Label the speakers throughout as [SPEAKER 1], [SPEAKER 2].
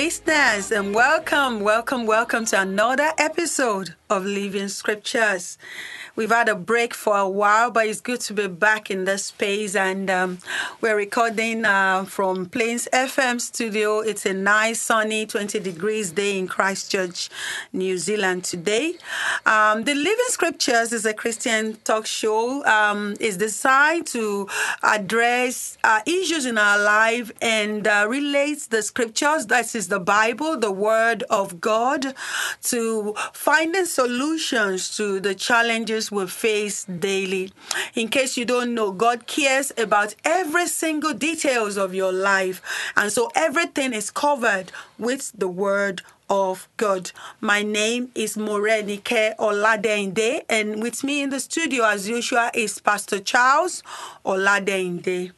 [SPEAKER 1] Listeners, and welcome, welcome, welcome to another episode of Living Scriptures. We've had a break for a while, but it's good to be back in this space. And um, we're recording uh, from Plains FM studio. It's a nice, sunny, 20 degrees day in Christchurch, New Zealand today. Um, the Living Scriptures is a Christian talk show. Um, it's designed to address uh, issues in our life and uh, relates the scriptures, that is the Bible, the Word of God, to finding solutions to the challenges we face daily. In case you don't know, God cares about every single details of your life. And so everything is covered with the word of God. My name is Morenike Oladeinde, and with me in the studio, as usual, is Pastor Charles Oladeinde.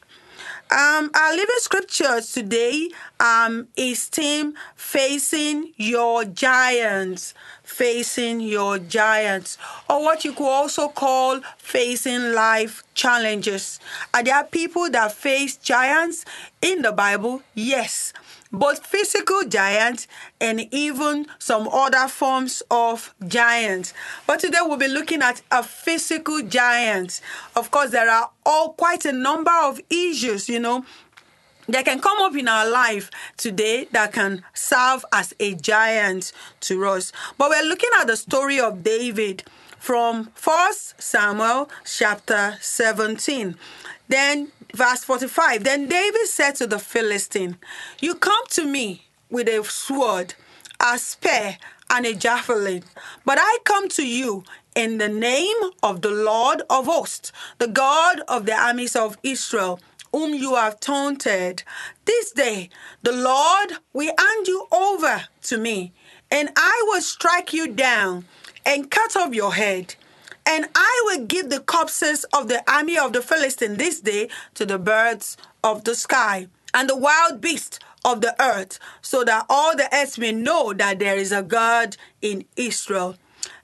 [SPEAKER 1] Um, our living scriptures today um, is team facing your giants, facing your giants, or what you could also call facing life challenges. Are there people that face giants in the Bible? Yes both physical giants and even some other forms of giants. But today we'll be looking at a physical giant. Of course, there are all quite a number of issues, you know, that can come up in our life today that can serve as a giant to us. But we're looking at the story of David from 1 Samuel chapter 17. Then verse 45 Then David said to the Philistine, You come to me with a sword, a spear, and a javelin, but I come to you in the name of the Lord of hosts, the God of the armies of Israel, whom you have taunted. This day the Lord will hand you over to me, and I will strike you down and cut off your head. And I will give the corpses of the army of the Philistine this day to the birds of the sky and the wild beasts of the earth, so that all the earth may know that there is a God in Israel.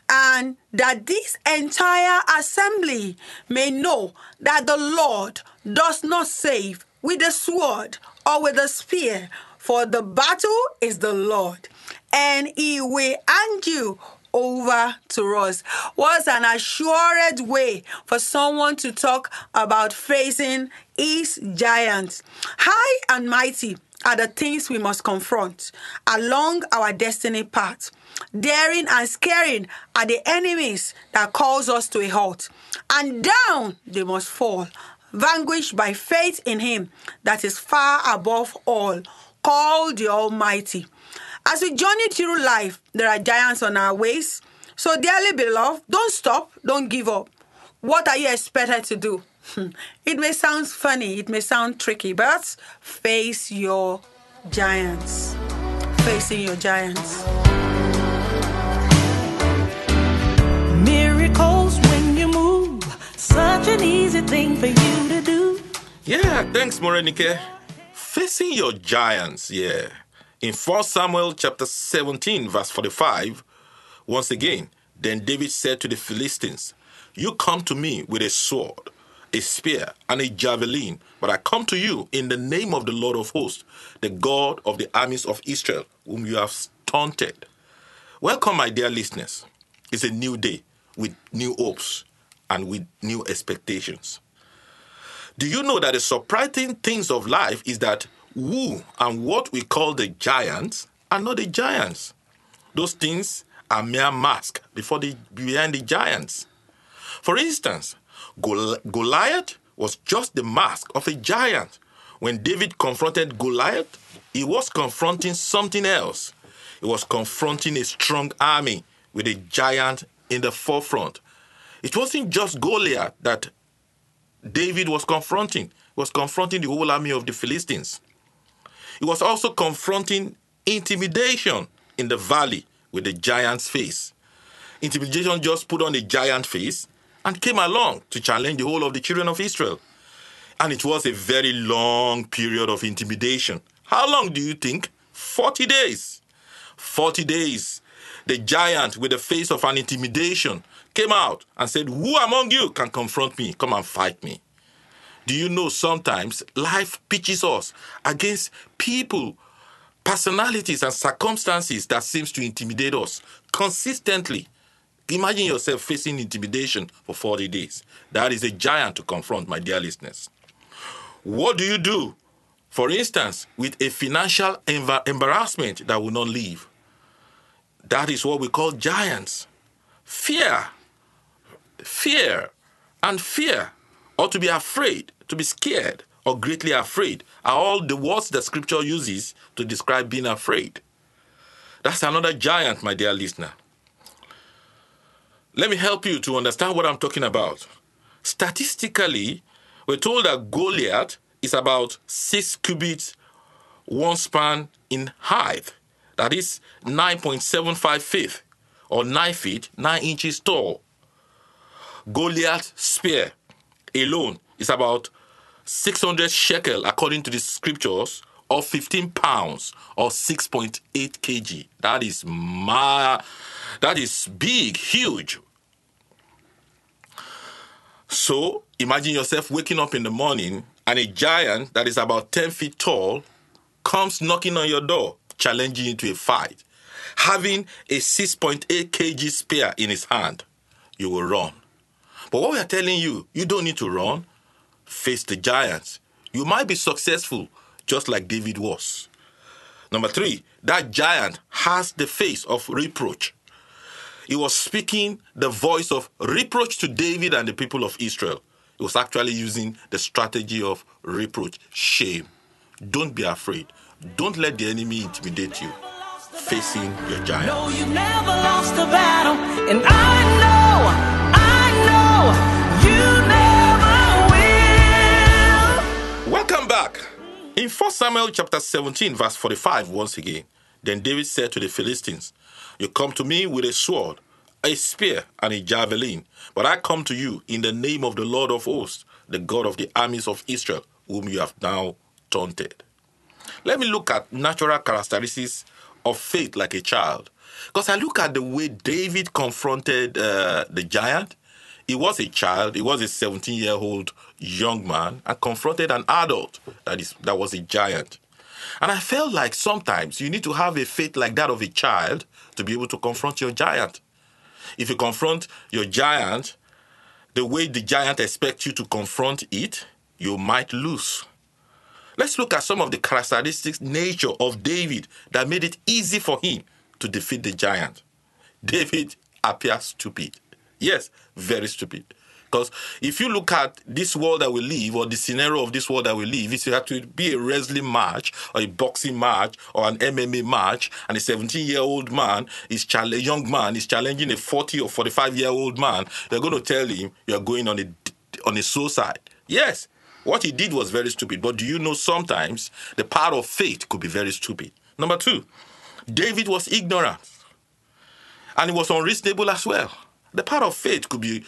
[SPEAKER 1] And that this entire assembly may know that the Lord does not save with a sword or with a spear, for the battle is the Lord, and he will hand you over to us. was an assured way for someone to talk about facing his giants? High and mighty are the things we must confront along our destiny path. Daring and scaring are the enemies that cause us to a halt, and down they must fall, vanquished by faith in Him that is far above all, called the Almighty. As we journey through life, there are giants on our ways. So, dearly beloved, don't stop, don't give up. What are you expected to do? Hmm. it may sound funny, it may sound tricky, but face your giants. Facing your giants.
[SPEAKER 2] Miracles when you move, such an easy thing for you to do.
[SPEAKER 3] Yeah, thanks, Morenike. Facing your giants, yeah. In 1 Samuel chapter 17, verse 45, once again, then David said to the Philistines, You come to me with a sword, a spear, and a javelin, but I come to you in the name of the Lord of hosts, the God of the armies of Israel, whom you have taunted. Welcome, my dear listeners. It's a new day with new hopes and with new expectations. Do you know that the surprising things of life is that who and what we call the giants are not the giants? Those things are mere masks before the behind the giants. For instance, Gol- Goliath was just the mask of a giant. When David confronted Goliath, he was confronting something else. He was confronting a strong army with a giant in the forefront. It wasn't just Goliath that David was confronting, he was confronting the whole army of the Philistines. He was also confronting intimidation in the valley with the giant's face. Intimidation just put on a giant face and came along to challenge the whole of the children of Israel. And it was a very long period of intimidation. How long do you think? 40 days. 40 days. The giant with the face of an intimidation came out and said, Who among you can confront me? Come and fight me. Do you know sometimes life pitches us against people, personalities, and circumstances that seems to intimidate us consistently? Imagine yourself facing intimidation for 40 days. That is a giant to confront, my dear listeners. What do you do, for instance, with a financial embar- embarrassment that will not leave? That is what we call giants. Fear, fear, and fear, or to be afraid, to be scared, or greatly afraid, are all the words that scripture uses to describe being afraid. That's another giant, my dear listener. Let me help you to understand what I'm talking about. Statistically, we're told that Goliath is about six cubits, one span in height. That is 9.75 feet, or 9 feet, 9 inches tall. Goliath's spear alone is about 600 shekel, according to the scriptures, or 15 pounds, or 6.8 kg. That is ma- that is big, huge. So imagine yourself waking up in the morning and a giant that is about 10 feet tall comes knocking on your door, challenging you to a fight. Having a 6.8 kg spear in his hand, you will run. But what we are telling you, you don't need to run. Face the giants. You might be successful, just like David was. Number three, that giant has the face of reproach. He was speaking the voice of reproach to David and the people of Israel. He was actually using the strategy of reproach, shame. Don't be afraid. Don't let the enemy intimidate you. Facing your giant.
[SPEAKER 2] No,
[SPEAKER 3] Welcome back. In 1 Samuel chapter 17, verse 45, once again, then David said to the Philistines, You come to me with a sword, a spear, and a javelin, but I come to you in the name of the Lord of hosts, the God of the armies of Israel, whom you have now taunted. Let me look at natural characteristics of faith like a child. Because I look at the way David confronted uh, the giant. He was a child, he was a 17 year old young man, and confronted an adult that, is, that was a giant. And I felt like sometimes you need to have a faith like that of a child to be able to confront your giant. If you confront your giant the way the giant expects you to confront it, you might lose. Let's look at some of the characteristics, nature of David that made it easy for him to defeat the giant. David appears stupid. Yes, very stupid. Because if you look at this world that we live, or the scenario of this world that we live, you have to be a wrestling match, or a boxing match, or an MMA match, and a 17 year old man is chal- a young man is challenging a 40 or 45 year old man, they're going to tell him you're going on a on a suicide. Yes, what he did was very stupid. But do you know sometimes the power of faith could be very stupid? Number two, David was ignorant, and he was unreasonable as well. The power of faith could be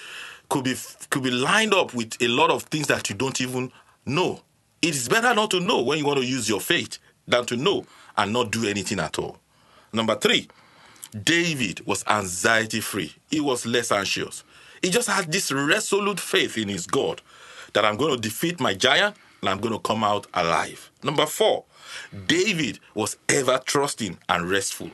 [SPEAKER 3] could be could be lined up with a lot of things that you don't even know. It is better not to know when you want to use your faith than to know and not do anything at all. Number three, David was anxiety free. He was less anxious. He just had this resolute faith in his God that I'm going to defeat my giant and I'm going to come out alive. Number four, David was ever trusting and restful.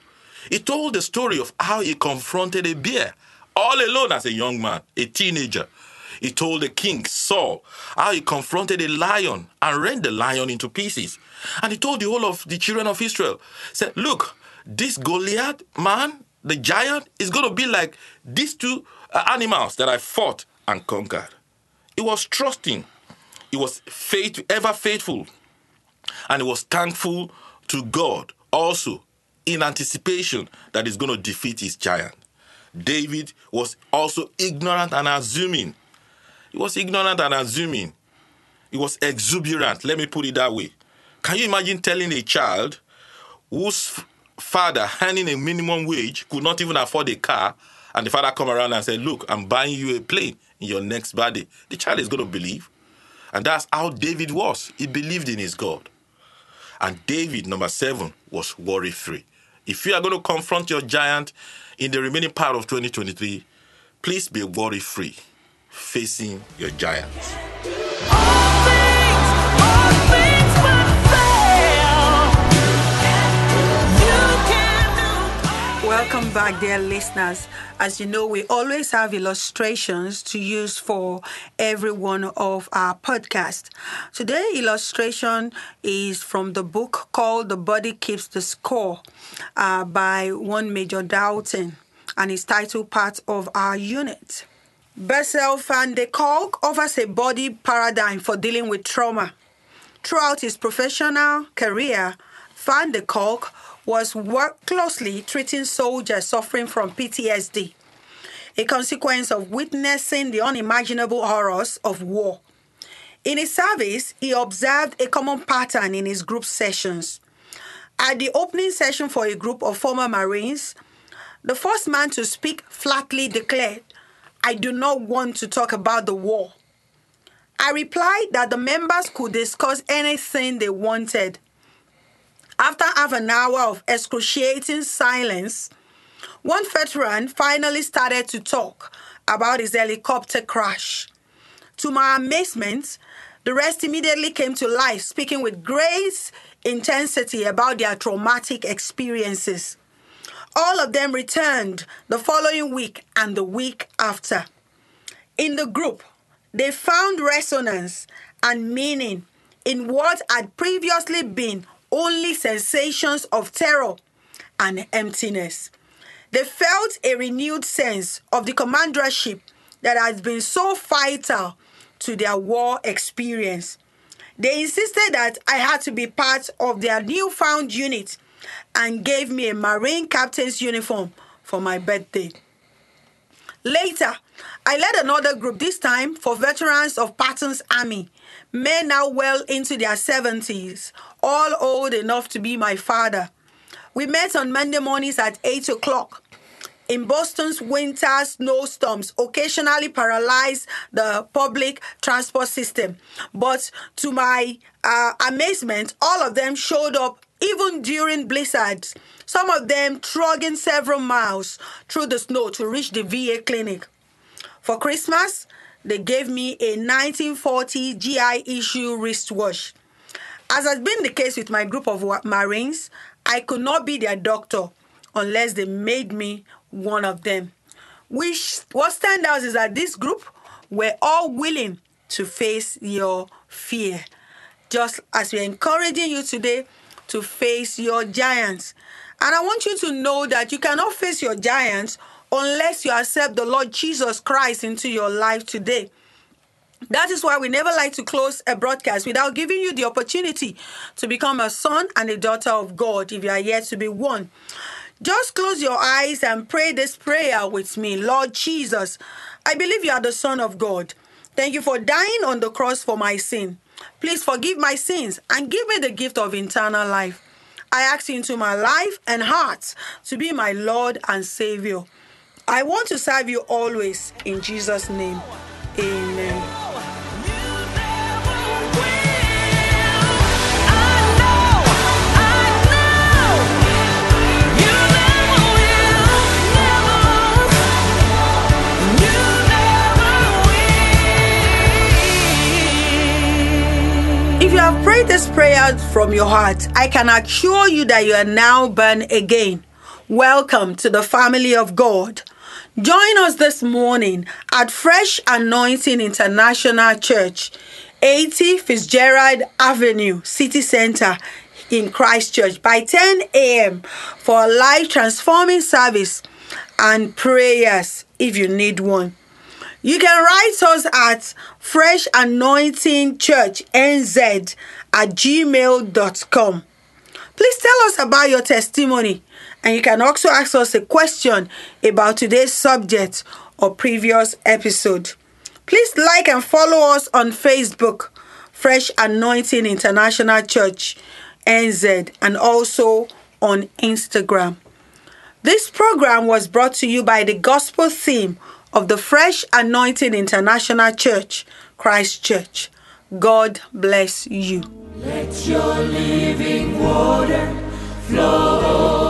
[SPEAKER 3] He told the story of how he confronted a bear all alone as a young man, a teenager. He told the king, Saul, how he confronted a lion and rent the lion into pieces. And he told the whole of the children of Israel, said, Look, this Goliath man, the giant, is going to be like these two uh, animals that I fought and conquered. He was trusting. He was faith, ever faithful. And he was thankful to God also in anticipation that he's going to defeat his giant. David was also ignorant and assuming. He was ignorant and assuming. He was exuberant. Let me put it that way. Can you imagine telling a child whose father earning a minimum wage could not even afford a car, and the father come around and say, "Look, I'm buying you a plane in your next birthday," the child is going to believe, and that's how David was. He believed in his God, and David, number seven, was worry-free. If you are going to confront your giant in the remaining part of 2023, please be worry-free, facing your giants.
[SPEAKER 1] Welcome back, dear listeners. As you know, we always have illustrations to use for every one of our podcasts. Today, illustration is from the book called The Body Keeps the Score uh, by one Major Dalton, and it's titled Part of Our Unit. Bessel van der Kolk offers a body paradigm for dealing with trauma. Throughout his professional career, Van der Kolk was work closely treating soldiers suffering from PTSD, a consequence of witnessing the unimaginable horrors of war. In his service, he observed a common pattern in his group sessions. At the opening session for a group of former Marines, the first man to speak flatly declared, I do not want to talk about the war. I replied that the members could discuss anything they wanted. After half an hour of excruciating silence, one veteran finally started to talk about his helicopter crash. To my amazement, the rest immediately came to life, speaking with great intensity about their traumatic experiences. All of them returned the following week and the week after. In the group, they found resonance and meaning in what had previously been only sensations of terror and emptiness. They felt a renewed sense of the commandership that has been so vital to their war experience. They insisted that I had to be part of their newfound unit and gave me a Marine captain's uniform for my birthday. Later, I led another group, this time for veterans of Patton's Army, men now well into their 70s, all old enough to be my father. We met on Monday mornings at 8 o'clock. In Boston's winter snowstorms occasionally paralyze the public transport system. But to my uh, amazement, all of them showed up even during blizzards, some of them trudging several miles through the snow to reach the VA clinic. For Christmas, they gave me a 1940 GI issue wristwatch. As has been the case with my group of Marines, I could not be their doctor unless they made me one of them. Which what stands out is that this group were all willing to face your fear. Just as we're encouraging you today to face your giants. And I want you to know that you cannot face your giants unless you accept the Lord Jesus Christ into your life today. That is why we never like to close a broadcast without giving you the opportunity to become a son and a daughter of God if you are yet to be one. Just close your eyes and pray this prayer with me. Lord Jesus, I believe you are the Son of God. Thank you for dying on the cross for my sin. Please forgive my sins and give me the gift of eternal life. I ask you into my life and heart to be my Lord and Savior. I want to serve you always in Jesus' name. Amen. You have prayed this prayer from your heart, I can assure you that you are now born again. Welcome to the family of God. Join us this morning at Fresh Anointing International Church, 80 Fitzgerald Avenue, City Center in Christchurch by 10 a.m. for a life transforming service and prayers if you need one. You can write us at Fresh Anointing Church NZ at gmail.com. Please tell us about your testimony, and you can also ask us a question about today's subject or previous episode. Please like and follow us on Facebook, Fresh Anointing International Church NZ, and also on Instagram. This program was brought to you by the gospel theme of the Fresh Anointing International Church, Christchurch. God bless you.
[SPEAKER 4] Let your living water flow